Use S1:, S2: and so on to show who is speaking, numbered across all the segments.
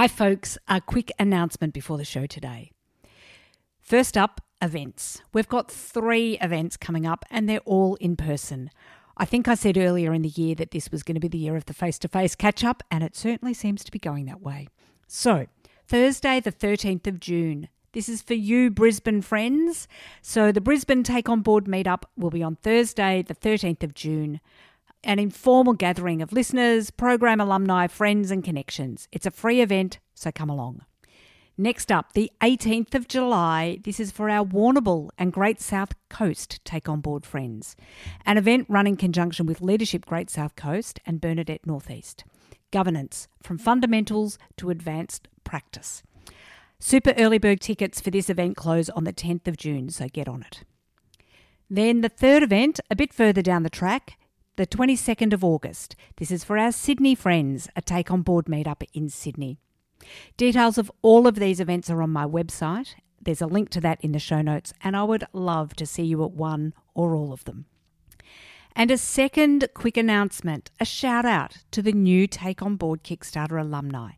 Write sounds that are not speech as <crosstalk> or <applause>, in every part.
S1: Hi, folks. A quick announcement before the show today. First up, events. We've got three events coming up, and they're all in person. I think I said earlier in the year that this was going to be the year of the face to face catch up, and it certainly seems to be going that way. So, Thursday, the 13th of June. This is for you, Brisbane friends. So, the Brisbane Take On Board meetup will be on Thursday, the 13th of June an informal gathering of listeners, program alumni, friends, and connections. It's a free event, so come along. Next up, the 18th of July. This is for our Warrnambool and Great South Coast Take On Board friends. An event run in conjunction with Leadership Great South Coast and Bernadette Northeast. Governance from fundamentals to advanced practice. Super early bird tickets for this event close on the 10th of June, so get on it. Then the third event, a bit further down the track, the 22nd of August. This is for our Sydney friends, a take on board meetup in Sydney. Details of all of these events are on my website. There's a link to that in the show notes, and I would love to see you at one or all of them. And a second quick announcement a shout out to the new Take On Board Kickstarter alumni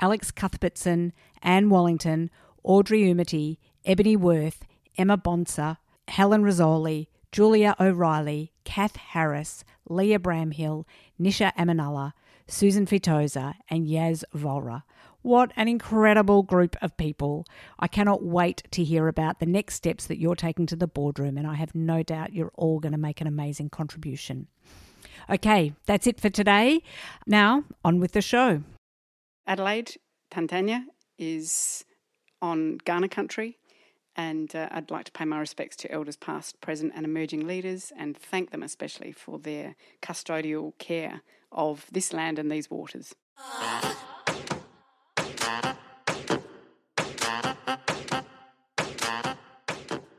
S1: Alex Cuthbertson, Anne Wallington, Audrey Umity, Ebony Worth, Emma Bonser, Helen Rizzoli, Julia O'Reilly, Kath Harris, Leah Bramhill, Nisha Amanullah, Susan Fitoza, and Yaz Volra. What an incredible group of people. I cannot wait to hear about the next steps that you're taking to the boardroom, and I have no doubt you're all going to make an amazing contribution. Okay, that's it for today. Now, on with the show.
S2: Adelaide, Tarntanya is on Kaurna country and uh, I'd like to pay my respects to elders past, present, and emerging leaders and thank them especially for their custodial care of this land and these waters.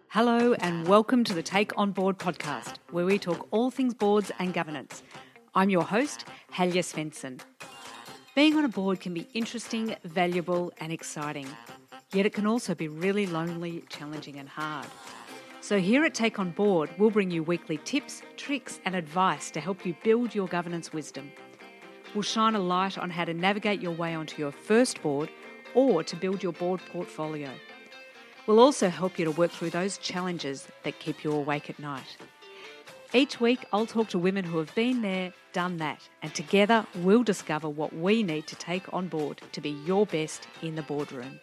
S1: Hello, and welcome to the Take On Board podcast, where we talk all things boards and governance. I'm your host, Helga Svensson. Being on a board can be interesting, valuable, and exciting. Yet it can also be really lonely, challenging, and hard. So, here at Take On Board, we'll bring you weekly tips, tricks, and advice to help you build your governance wisdom. We'll shine a light on how to navigate your way onto your first board or to build your board portfolio. We'll also help you to work through those challenges that keep you awake at night. Each week, I'll talk to women who have been there, done that, and together we'll discover what we need to take on board to be your best in the boardroom.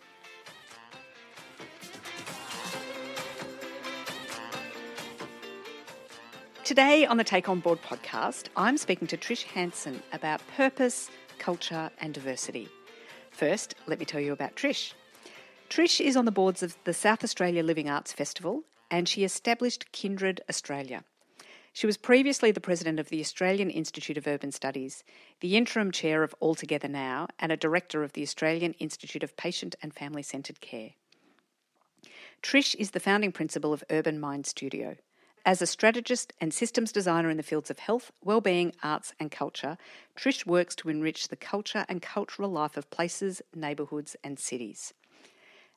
S1: Today on the Take On Board podcast, I'm speaking to Trish Hanson about purpose, culture, and diversity. First, let me tell you about Trish. Trish is on the boards of the South Australia Living Arts Festival and she established Kindred Australia. She was previously the president of the Australian Institute of Urban Studies, the interim chair of Altogether Now, and a director of the Australian Institute of Patient and Family Centred Care. Trish is the founding principal of Urban Mind Studio, as a strategist and systems designer in the fields of health, well-being, arts and culture, Trish works to enrich the culture and cultural life of places, neighbourhoods and cities.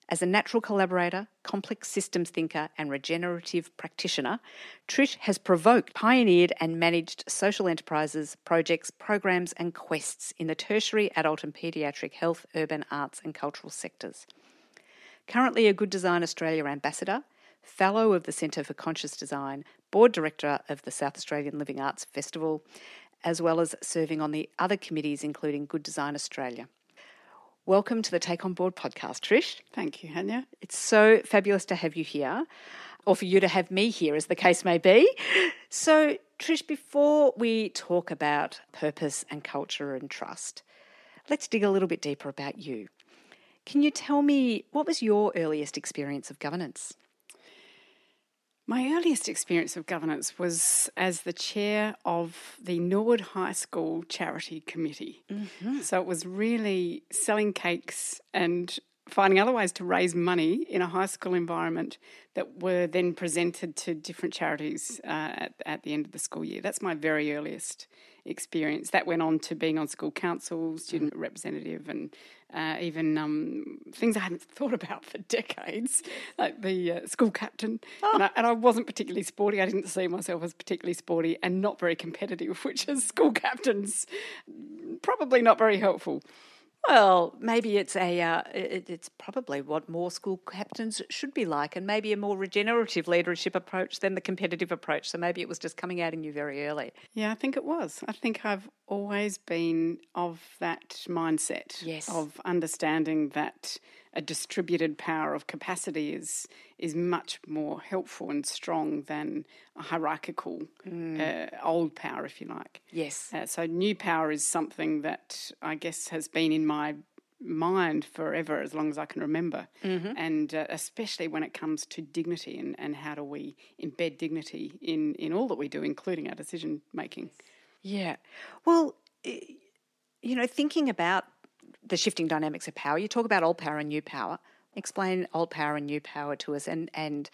S1: As a natural collaborator, complex systems thinker, and regenerative practitioner, Trish has provoked, pioneered, and managed social enterprises, projects, programs, and quests in the tertiary, adult, and paediatric health, urban, arts, and cultural sectors. Currently a Good Design Australia ambassador, Fellow of the Centre for Conscious Design, Board Director of the South Australian Living Arts Festival, as well as serving on the other committees, including Good Design Australia. Welcome to the Take On Board podcast, Trish.
S2: Thank you, Hanya.
S1: It's so fabulous to have you here, or for you to have me here, as the case may be. So, Trish, before we talk about purpose and culture and trust, let's dig a little bit deeper about you. Can you tell me what was your earliest experience of governance?
S2: My earliest experience of governance was as the chair of the Norwood High School Charity Committee. Mm-hmm. So it was really selling cakes and finding other ways to raise money in a high school environment that were then presented to different charities uh, at, at the end of the school year. That's my very earliest experience. That went on to being on school council, student representative, and uh, even um, things I hadn't <laughs> thought about for decades, like the uh, school captain. Oh. And, I, and, I, wasn't particularly sporty. I didn't see myself as particularly sporty and not very competitive, <laughs> which is school captains probably not very helpful.
S3: Well, maybe it's a uh, it, it's probably what more school captains should be like, and maybe a more regenerative leadership approach than the competitive approach. So maybe it was just coming out in you very early.
S2: Yeah, I think it was. I think I've always been of that mindset.
S3: Yes.
S2: Of understanding that a distributed power of capacity is is much more helpful and strong than a hierarchical uh, old power, if you like.
S3: Yes.
S2: Uh, so new power is something that I guess has been in my mind forever, as long as I can remember, and uh, especially when it comes to dignity and, and how do we embed dignity in, in all that we do, including our decision making.
S3: Yeah. Well, you know, thinking about the shifting dynamics of power, you talk about old power and new power. Explain old power and new power to us, and and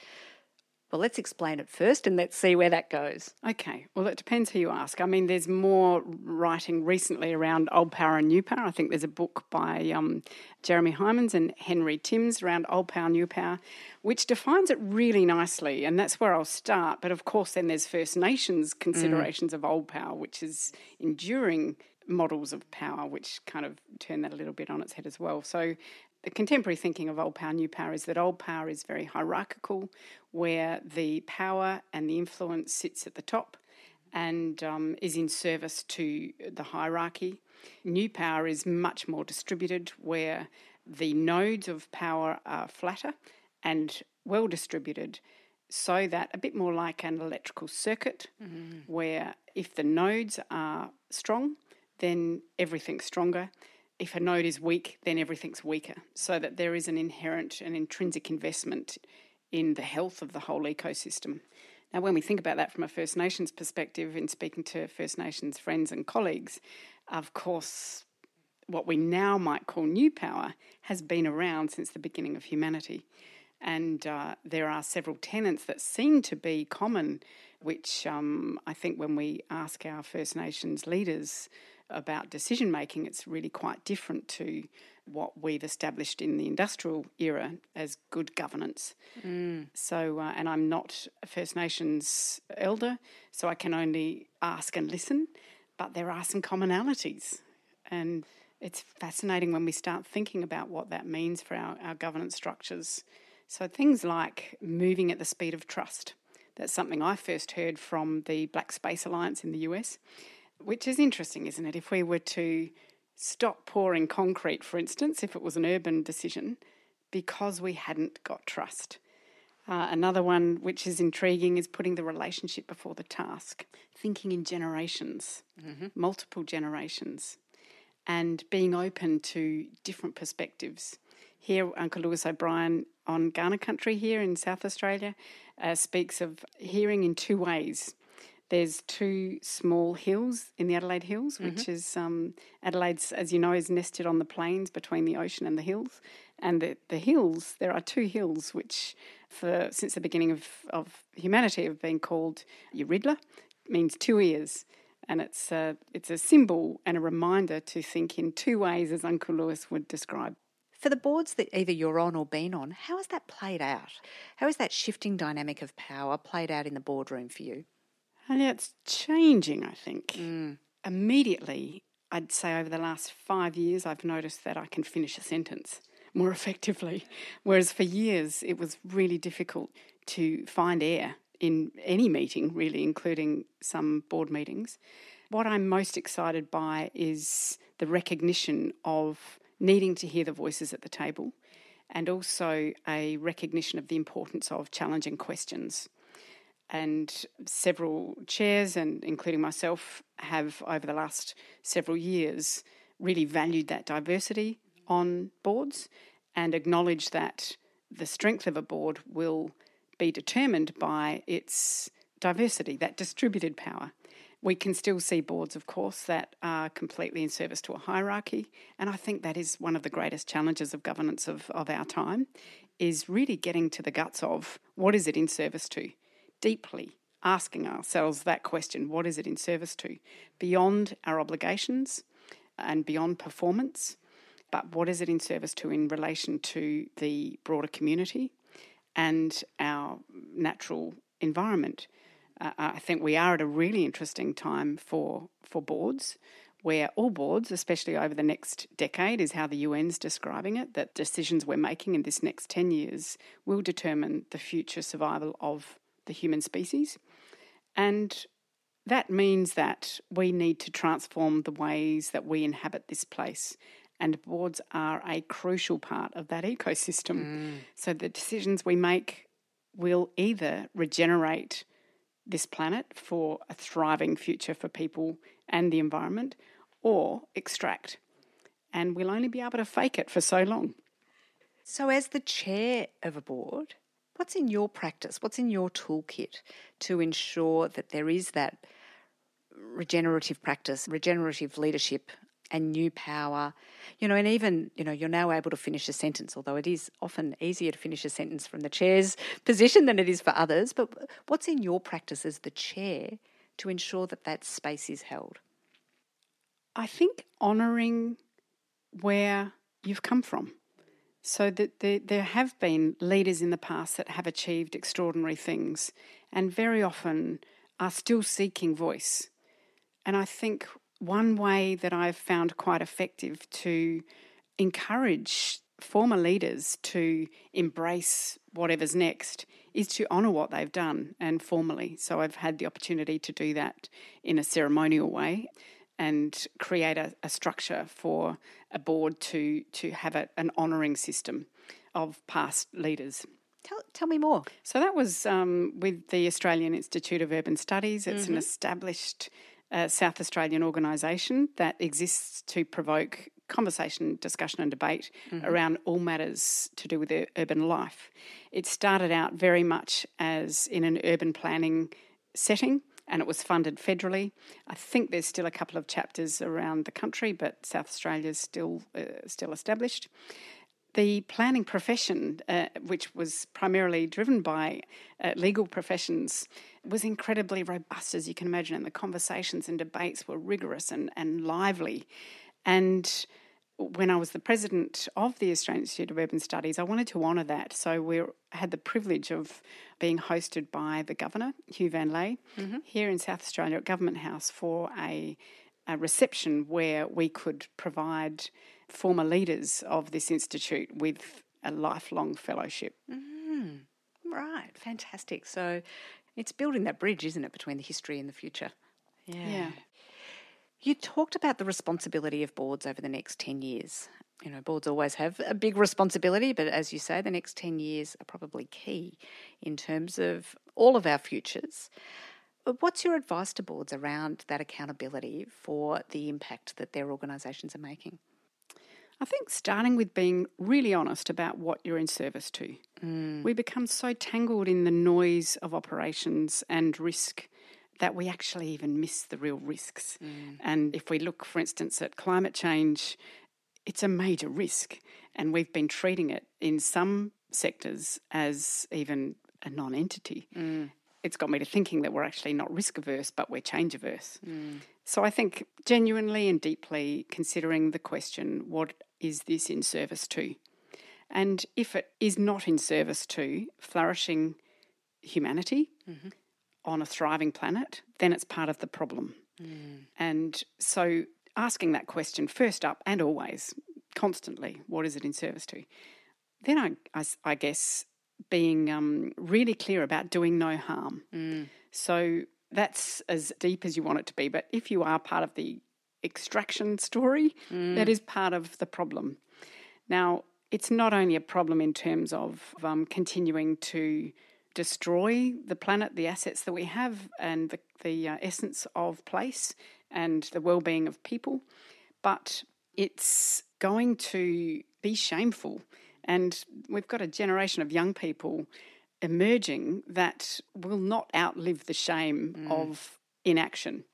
S3: well, let's explain it first, and let's see where that goes.
S2: Okay, well, it depends who you ask. I mean, there's more writing recently around old power and new power. I think there's a book by um, Jeremy Heimans and Henry Timms around old power, new power, which defines it really nicely. And that's where I'll start. But of course, then there's First Nations considerations of old power, which is enduring models of power, which kind of turn that a little bit on its head as well. So the contemporary thinking of old power, new power is that old power is very hierarchical, where the power and the influence sits at the top and um, is in service to the hierarchy. New power is much more distributed, where the nodes of power are flatter and well distributed, so that a bit more like an electrical circuit, where if the nodes are strong, then everything's stronger. If a node is weak, then everything's weaker, so that there is an inherent and intrinsic investment in the health of the whole ecosystem. Now, when we think about that from a First Nations perspective, in speaking to First Nations friends and colleagues, of course, what we now might call new power has been around since the beginning of humanity. And uh, there are several tenets that seem to be common, which um, I think when we ask our First Nations leaders about decision making, it's really quite different to what we've established in the industrial era as good governance. So, uh, and I'm not a First Nations elder, so I can only ask and listen, but there are some commonalities. And it's fascinating when we start thinking about what that means for our, our governance structures. So, things like moving at the speed of trust. That's something I first heard from the Black Space Alliance in the US, which is interesting, isn't it? If we were to stop pouring concrete, for instance, if it was an urban decision, because we hadn't got trust. Uh, another one which is intriguing is putting the relationship before the task, thinking in generations, multiple generations, and being open to different perspectives. Here, Uncle Lewis O'Brien on Kaurna country here in South Australia uh, speaks of hearing in two ways. There's two small hills in the Adelaide Hills, which is um, Adelaide's, as you know, is nested on the plains between the ocean and the hills. And the, the hills, there are two hills which, for since the beginning of, of humanity, have been called Yurrebilla, means two ears. And it's a, it's a symbol and a reminder to think in two ways, as Uncle Lewis would describe.
S3: For the boards that either you're on or been on, how has that played out? How has that shifting dynamic of power played out in the boardroom for you?
S2: And it's changing, I think. Mm. Immediately, I'd say over the last five years, I've noticed that I can finish a sentence more <laughs> effectively. Whereas for years, it was really difficult to find air in any meeting, really, including some board meetings. What I'm most excited by is the recognition of needing to hear the voices at the table and also a recognition of the importance of challenging questions and several chairs, and including myself, have over the last several years really valued that diversity on boards and acknowledged that the strength of a board will be determined by its diversity, that distributed power. We can still see boards, of course, that are completely in service to a hierarchy, and I think that is one of the greatest challenges of governance of, of our time, is really getting to the guts of what is it in service to deeply asking ourselves that question what is it in service to? Beyond our obligations and beyond performance, but what is it in service to in relation to the broader community and our natural environment? Uh, I think we are at a really interesting time for, for boards where all boards, especially over the next decade, is how the UN's describing it, that decisions we're making in this next 10 years will determine the future survival of the human species. And that means that we need to transform the ways that we inhabit this place. And boards are a crucial part of that ecosystem. Mm. So the decisions we make will either regenerate this planet for a thriving future for people and the environment or extract. And we'll only be able to fake it for so long.
S3: So, as the chair of a board, what's in your practice? What's in your toolkit to ensure that there is that regenerative practice, regenerative leadership and new power. You know, and even, you know, you're now able to finish a sentence, although it is often easier to finish a sentence from the chair's <laughs> position than it is for others. But what's in your practice as the chair to ensure that that space is held?
S2: I think honouring where you've come from. So that there, there have been leaders in the past that have achieved extraordinary things and very often are still seeking voice. And I think one way that I've found quite effective to encourage former leaders to embrace whatever's next is to honour what they've done and formally. So I've had the opportunity to do that in a ceremonial way and create a, a structure for a board to to have a, an honouring system of past leaders.
S3: Tell, tell me more.
S2: So that was um, with the Australian Institute of Urban Studies. It's mm-hmm. an established a South Australian organisation that exists to provoke conversation, discussion, and debate mm-hmm. around all matters to do with urban life. It started out very much as in an urban planning setting. And it was funded federally. I think there's still a couple of chapters around the country, but South Australia is still uh, still established the planning profession, uh, which was primarily driven by uh, legal professions, was incredibly robust, as you can imagine, and the conversations and debates were rigorous and, and lively. And when I was the president of the Australian Institute of Urban Studies, I wanted to honour that. So we had the privilege of being hosted by the governor, Hieu Van Le, mm-hmm. here in South Australia at Government House for a, a reception where we could provide former leaders of this institute with a lifelong fellowship.
S3: Mm, right, fantastic. So it's building that bridge, isn't it, between the history and the future?
S2: Yeah. yeah.
S3: You talked about the responsibility of boards over the next 10 years. You know, boards always have a big responsibility, but as you say, the next 10 years are probably key in terms of all of our futures. What's your advice to boards around that accountability for the impact that their organisations are making?
S2: I think starting with being really honest about what you're in service to. Mm. We become so tangled in the noise of operations and risk that we actually even miss the real risks. Mm. And if we look, for instance, at climate change, it's a major risk. And we've been treating it in some sectors as even a non entity. Mm. It's got me to thinking that we're actually not risk averse, but we're change averse. Mm. So I think genuinely and deeply considering the question what is this in service to? And if it is not in service to flourishing humanity mm-hmm. On a thriving planet, then it's part of the problem. Mm. And so asking that question first up and always, constantly, what is it in service to? Then I, I, I guess being um, really clear about doing no harm. Mm. So that's as deep as you want it to be. But if you are part of the extraction story, mm. that is part of the problem. Now, it's not only a problem in terms of um, continuing to destroy the planet, the assets that we have, and the, the uh, essence of place and the well being of people, but it's going to be shameful. And we've got a generation of young people emerging that will not outlive the shame mm. of inaction.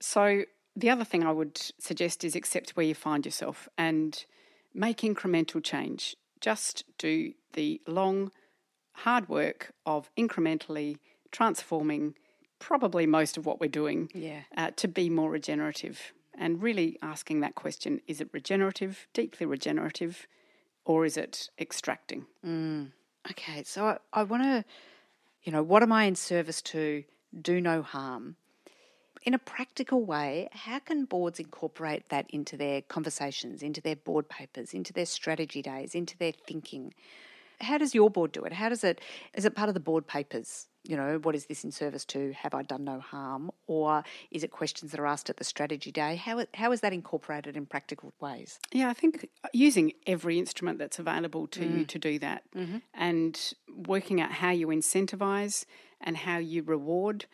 S2: So the other thing I would suggest is accept where you find yourself and make incremental change. Just do the long, hard work of incrementally transforming probably most of what we're doing
S3: yeah.
S2: uh, to be more regenerative. And really asking that question is it regenerative, deeply regenerative, or is it extracting?
S3: Mm. Okay, so I, I want to, you know, what am I in service to? Do no harm in a practical way, how can boards incorporate that into their conversations, into their board papers, into their strategy days, into their thinking? How does your board do it? How does it, is it part of the board papers? You know, what is this in service to? Have I done no harm? Or is it questions that are asked at the strategy day? How, how is that incorporated in practical ways?
S2: Yeah, I think using every instrument that's available to mm. you to do that mm-hmm. and working out how you incentivise and how you reward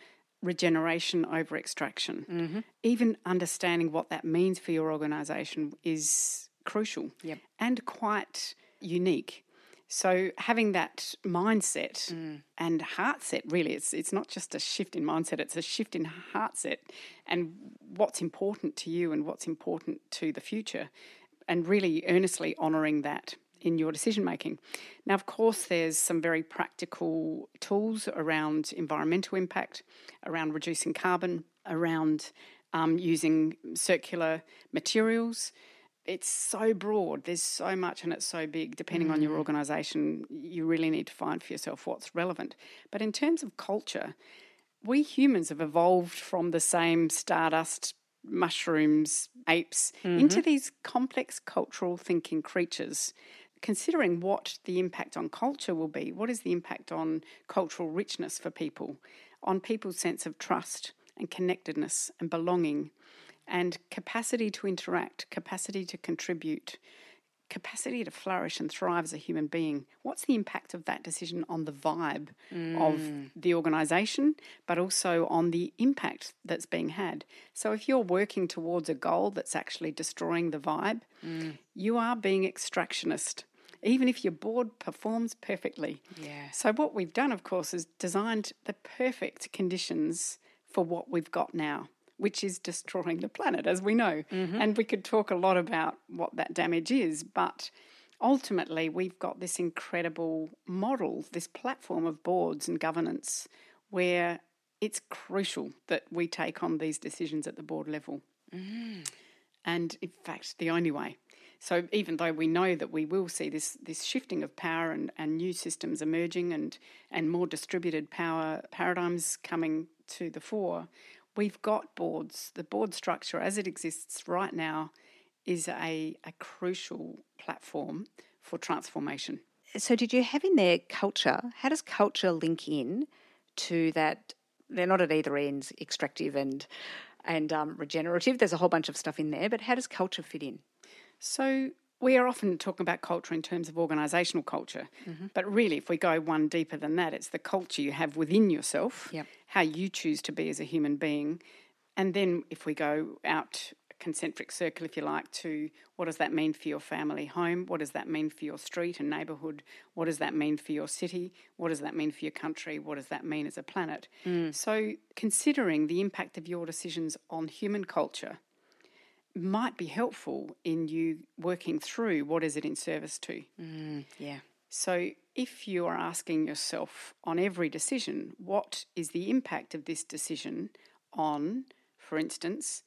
S2: regeneration over extraction. Mm-hmm. Even understanding what that means for your organisation is crucial
S3: yep.
S2: and quite unique. So having that mindset mm. and heart set, really, it's it's not just a shift in mindset; it's a shift in heart set, and what's important to you and what's important to the future, and really earnestly honouring that in your decision making. Now, of course, there's some very practical tools around environmental impact, around reducing carbon, around um, using circular materials. It's so broad, there's so much, and it's so big. Depending mm. on your mm. organisation, you really need to find for yourself what's relevant. But in terms of culture, we humans have evolved from the same stardust mushrooms, apes, mm-hmm. into these complex cultural thinking creatures considering what the impact on culture will be, what is the impact on cultural richness for people, on people's sense of trust and connectedness and belonging, and capacity to interact, capacity to contribute, capacity to flourish and thrive as a human being. What's the impact of that decision on the vibe mm. of the organisation, but also on the impact that's being had? So, if you're working towards a goal that's actually destroying the vibe, mm. you are being extractionist even if your board performs perfectly.
S3: Yeah.
S2: So what we've done, of course, is designed the perfect conditions for what we've got now, which is destroying the planet, as we know. Mm-hmm. And we could talk a lot about what that damage is, but ultimately we've got this incredible model, this platform of boards and governance where it's crucial that we take on these decisions at the board level. Mm. And in fact, the only way. So even though we know that we will see this this shifting of power and, and new systems emerging and and more distributed power paradigms coming to the fore, we've got boards. The board structure as it exists right now is a, a crucial platform for transformation.
S3: So did you have in there culture? How does culture link in to that they're not at either ends, extractive and and um, regenerative. There's a whole bunch of stuff in there, but how does culture fit in?
S2: So we are often talking about culture in terms of organisational culture, mm-hmm. but really, if we go one deeper than that, it's the culture you have within yourself,
S3: yep.
S2: how you choose to be as a human being, and then if we go out concentric circle, if you like, to what does that mean for your family home? What does that mean for your street and neighbourhood? What does that mean for your city? What does that mean for your country? What does that mean as a planet? Mm. So, considering the impact of your decisions on human culture might be helpful in you working through what is it in service to.
S3: Mm, yeah.
S2: So if you are asking yourself on every decision, what is the impact of this decision on, for instance,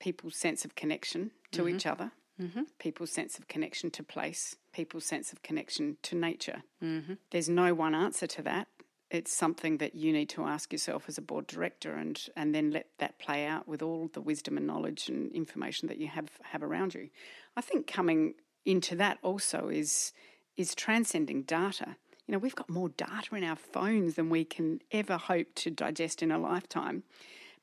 S2: people's sense of connection to mm-hmm. each other, mm-hmm. people's sense of connection to place, people's sense of connection to nature. Mm-hmm. There's no one answer to that it's something that you need to ask yourself as a board director and and then let that play out with all the wisdom and knowledge and information that you have have around you. I think coming into that also is is transcending data. You know, we've got more data in our phones than we can ever hope to digest in a lifetime.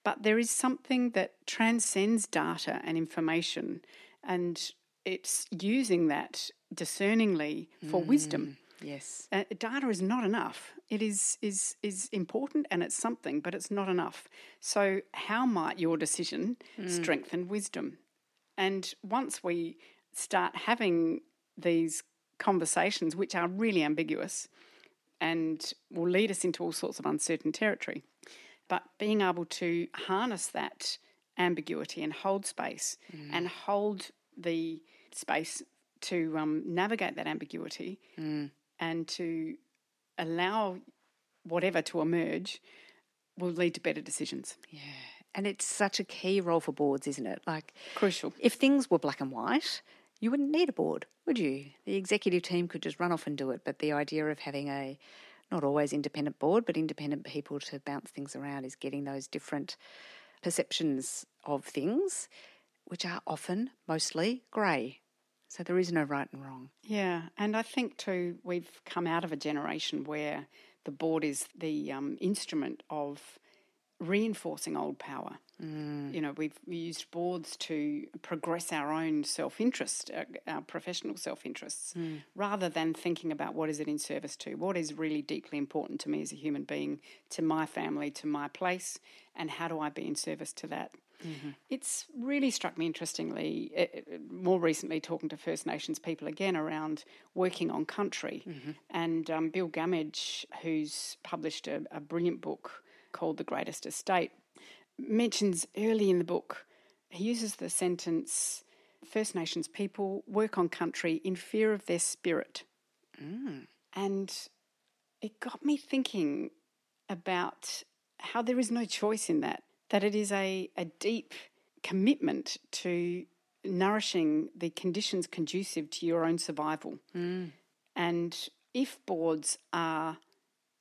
S2: But there is something that transcends data and information and it's using that discerningly for mm. wisdom
S3: Yes.
S2: Uh, data is not enough. It is, is, is important and it's something, but it's not enough. So, how might your decision mm. strengthen wisdom? And once we start having these conversations, which are really ambiguous and will lead us into all sorts of uncertain territory, but being able to harness that ambiguity and hold space mm. and hold the space to um, navigate that ambiguity mm and to allow whatever to emerge will lead to better decisions.
S3: Yeah. And it's such a key role for boards, isn't it? Like
S2: crucial.
S3: If things were black and white, you wouldn't need a board, would you? The executive team could just run off and do it. But the idea of having a not always independent board, but independent people to bounce things around is getting those different perceptions of things, which are often mostly grey. So there is no right and wrong.
S1: Yeah, and I think too, we've come out of a generation where the board is the um, instrument of reinforcing old power. Mm. You know, we've used boards to progress our own self interest, our, uh, professional self interests, mm. rather than thinking about what is it in service to, what is really deeply important to me as a human being, to my family, to my place, and how do I be in service to that. Mm-hmm. It's really struck me interestingly, uh, more recently, talking to First Nations people again around working on country. Mm-hmm. And um, Bill Gammage, who's published a, a brilliant book called The Greatest Estate, mentions early in the book, he uses the sentence First Nations people work on country in fear of their spirit. Mm. And it got me thinking about how there is no choice in that, that it is a, a deep commitment to nourishing the conditions conducive to your own survival. Mm. And if boards are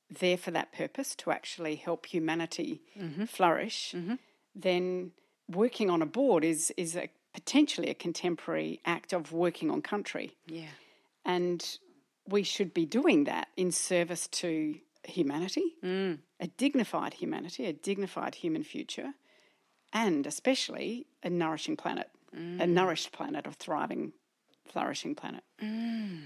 S1: there for that purpose to actually help humanity mm-hmm. flourish, mm-hmm. then working on a board is is a, potentially a contemporary act of working on country.
S3: Yeah,
S1: and we should be doing that in service to humanity, mm. a dignified humanity, a dignified human future, and especially a nourishing planet, mm. a nourished planet, a thriving, flourishing planet. Mm.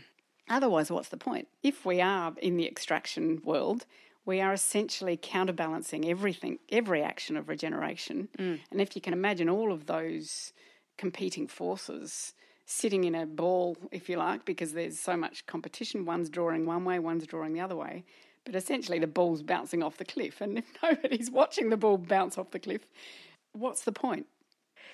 S1: Otherwise, what's the point? If we are in the extraction world, we are essentially counterbalancing everything, every action of regeneration. Mm. And if you can imagine all of those competing forces sitting in a ball, if you like, because there's so much competition, one's drawing one way, one's drawing the other way. But essentially, the ball's bouncing off the cliff. And <laughs> if nobody's watching the ball bounce off the cliff, what's the point?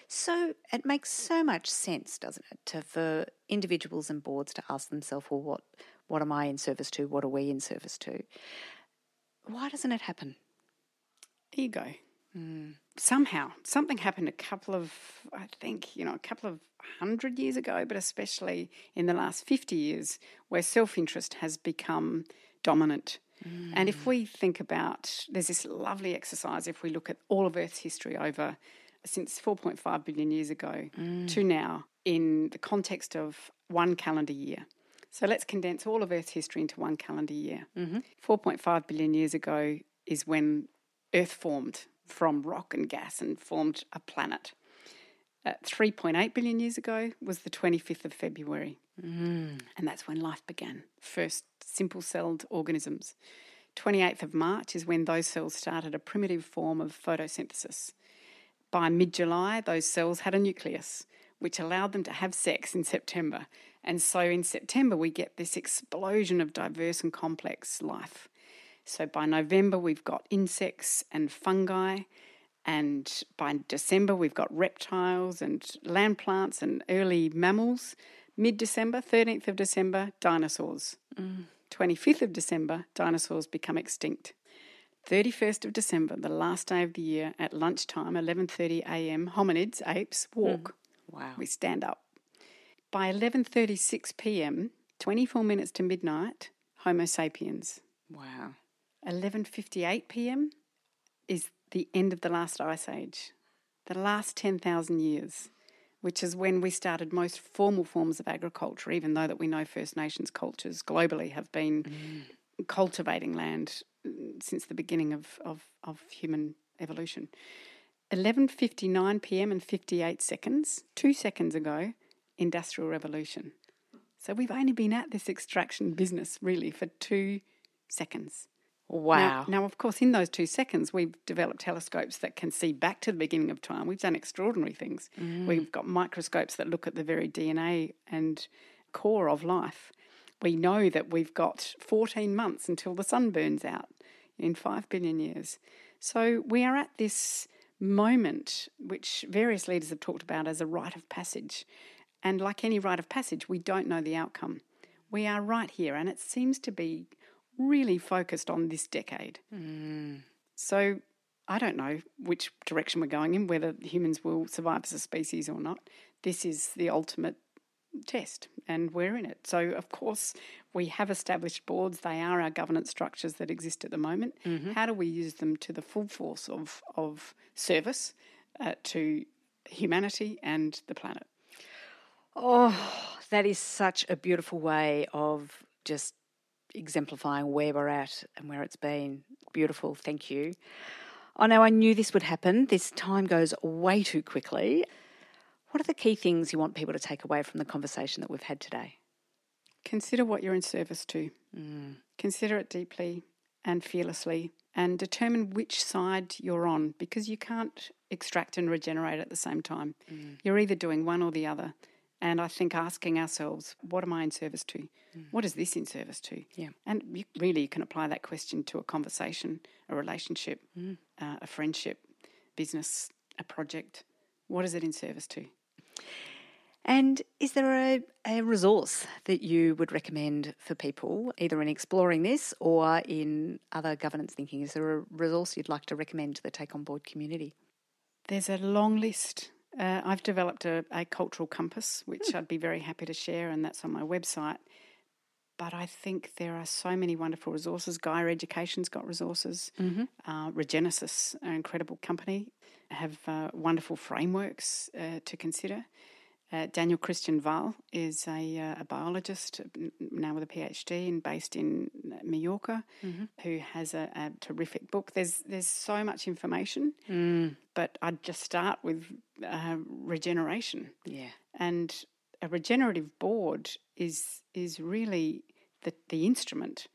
S3: So it makes so much sense, doesn't it, to, for individuals and boards to ask themselves, well, what, what am I in service to? What are we in service to? Why doesn't it happen?
S1: Ego. Mm. Somehow, something happened a couple of, I think, you know, a couple of hundred years ago, but especially in the last 50 years, where self interest has become dominant. Mm. And if we think about, there's this lovely exercise, if we look at all of Earth's history over since 4.5 billion years ago mm. to now in the context of one calendar year. So let's condense all of Earth's history into one calendar year. Mm-hmm. 4.5 billion years ago is when Earth formed from rock and gas and formed a planet. Uh, 3.8 billion years ago was the 25th of February. Mm. And that's when life began. First simple celled organisms. 28th of March is when those cells started a primitive form of photosynthesis. By mid July, those cells had a nucleus, which allowed them to have sex in September. And so in September, we get this explosion of diverse and complex life. So by November, we've got insects and fungi. And by December, we've got reptiles and land plants and early mammals. Mid December, 13th of December, dinosaurs. Mm. 25th of December, dinosaurs become extinct. 31st of December, the last day of the year, at lunchtime, 11:30 a.m., hominids, apes, walk.
S3: Mm. Wow.
S1: We stand up. By 11:36 p.m., 24 minutes to midnight, Homo sapiens.
S3: Wow.
S1: 11:58 p.m. is the end of the last ice age. The last 10,000 years, which is when we started most formal forms of agriculture, even though that we know First Nations cultures globally have been mm. cultivating land since the beginning of, of, of human evolution. 11:59 p.m. and 58 seconds, 2 seconds ago, industrial revolution. So we've only been at this extraction business really for 2 seconds.
S3: Wow.
S1: Now, now, of course, in those two seconds, we've developed telescopes that can see back to the beginning of time. We've done extraordinary things. Mm. We've got microscopes that look at the very DNA and core of life. We know that we've got 14 months until the sun burns out in 5 billion years. So we are at this moment, which various leaders have talked about as a rite of passage. And like any rite of passage, we don't know the outcome. We are right here, and it seems to be really focused on this decade. Mm. So I don't know which direction we're going in, whether humans will survive as a species or not. This is the ultimate test, and we're in it. So, of course, we have established boards. They are our governance structures that exist at the moment. Mm-hmm. How do we use them to the full force of, of service uh, to humanity and the planet.
S4: Oh, that is such a beautiful way of just exemplifying where we're at and where it's been. Beautiful, thank you. I know I knew this would happen. This time goes way too quickly. What are the key things you want people to take away from the conversation that we've had today?
S1: Consider what you're in service to. Mm. Consider it deeply and fearlessly and determine which side you're on because you can't extract and regenerate at the same time. Mm. You're either doing one or the other. And I think asking ourselves, what am I in service to? What is this in service to?
S4: Yeah.
S1: And you, really, you can apply that question to a conversation, a relationship, uh, a friendship, business, a project. What is it in service to?
S4: And is there a, a resource that you would recommend for people, either in exploring this or in other governance thinking? Is there a resource you'd like to recommend to the Take On Board community?
S1: There's a long list. Uh, I've developed a, a cultural compass, which I'd be very happy to share, and that's on my website. But I think there are so many wonderful resources. Gaia Education's got resources. Uh, Regenesis, an incredible company, have uh, wonderful frameworks uh, to consider. Uh, Daniel Christian Wahl is a, uh, a biologist now with a PhD and based in Mallorca, who has a, a terrific book. There's there's so much information, but I'd just start with uh, regeneration
S4: Yeah.
S1: and a regenerative board is is really the the instrument.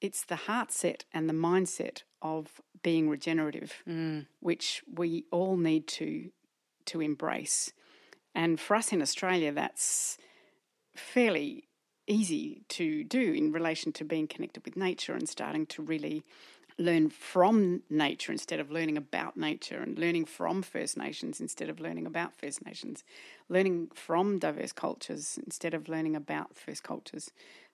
S1: It's the heart set and the mindset of being regenerative, which we all need to to embrace. And for us in Australia, that's fairly easy to do in relation to being connected with nature and starting to really learn from nature instead of learning about nature and learning from First Nations instead of learning about First Nations, learning from diverse cultures instead of learning about first cultures.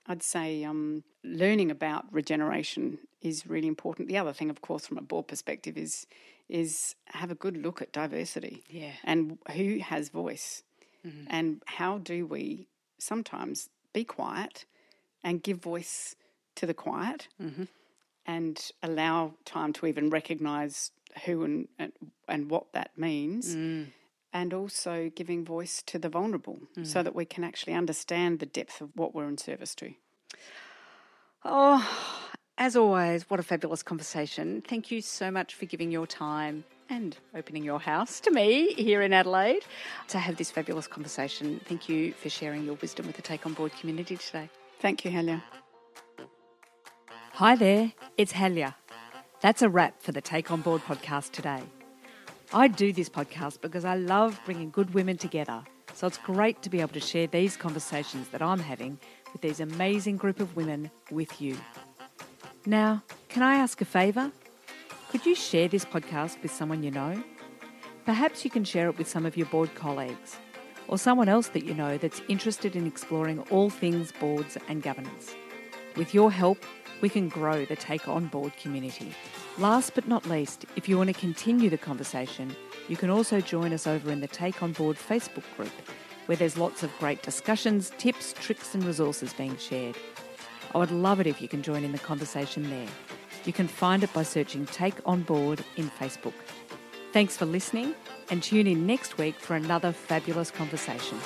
S1: I'd say um, learning about regeneration is really important. The other thing, of course, from a board perspective, is is have a good look at diversity
S4: Yeah.
S1: and who has voice, mm-hmm. and how do we sometimes be quiet and give voice to the quiet, mm-hmm. and allow time to even recognise who and, and and what that means. Mm. And also giving voice to the vulnerable so mm. that we can actually understand the depth of what we're in service to.
S4: Oh, as always, what a fabulous conversation. Thank you so much for giving your time and opening your house to me here in Adelaide to have this fabulous conversation. Thank you for sharing your wisdom with the Take On Board community today.
S1: Thank you, Helga.
S3: Hi there, it's Helga. That's a wrap for the Take On Board podcast today. I do this podcast because I love bringing good women together, so it's great to be able to share these conversations that I'm having with these amazing group of women with you. Now, can I ask a favour? Could you share this podcast with someone you know? Perhaps you can share it with some of your board colleagues or someone else that you know that's interested in exploring all things boards and governance. With your help, we can grow the Take On Board community. Last but not least, if you want to continue the conversation, you can also join us over in the Take On Board Facebook group, where there's lots of great discussions, tips, tricks, and resources being shared. I would love it if you can join in the conversation there. You can find it by searching Take On Board in Facebook. Thanks for listening and tune in next week for another fabulous conversation.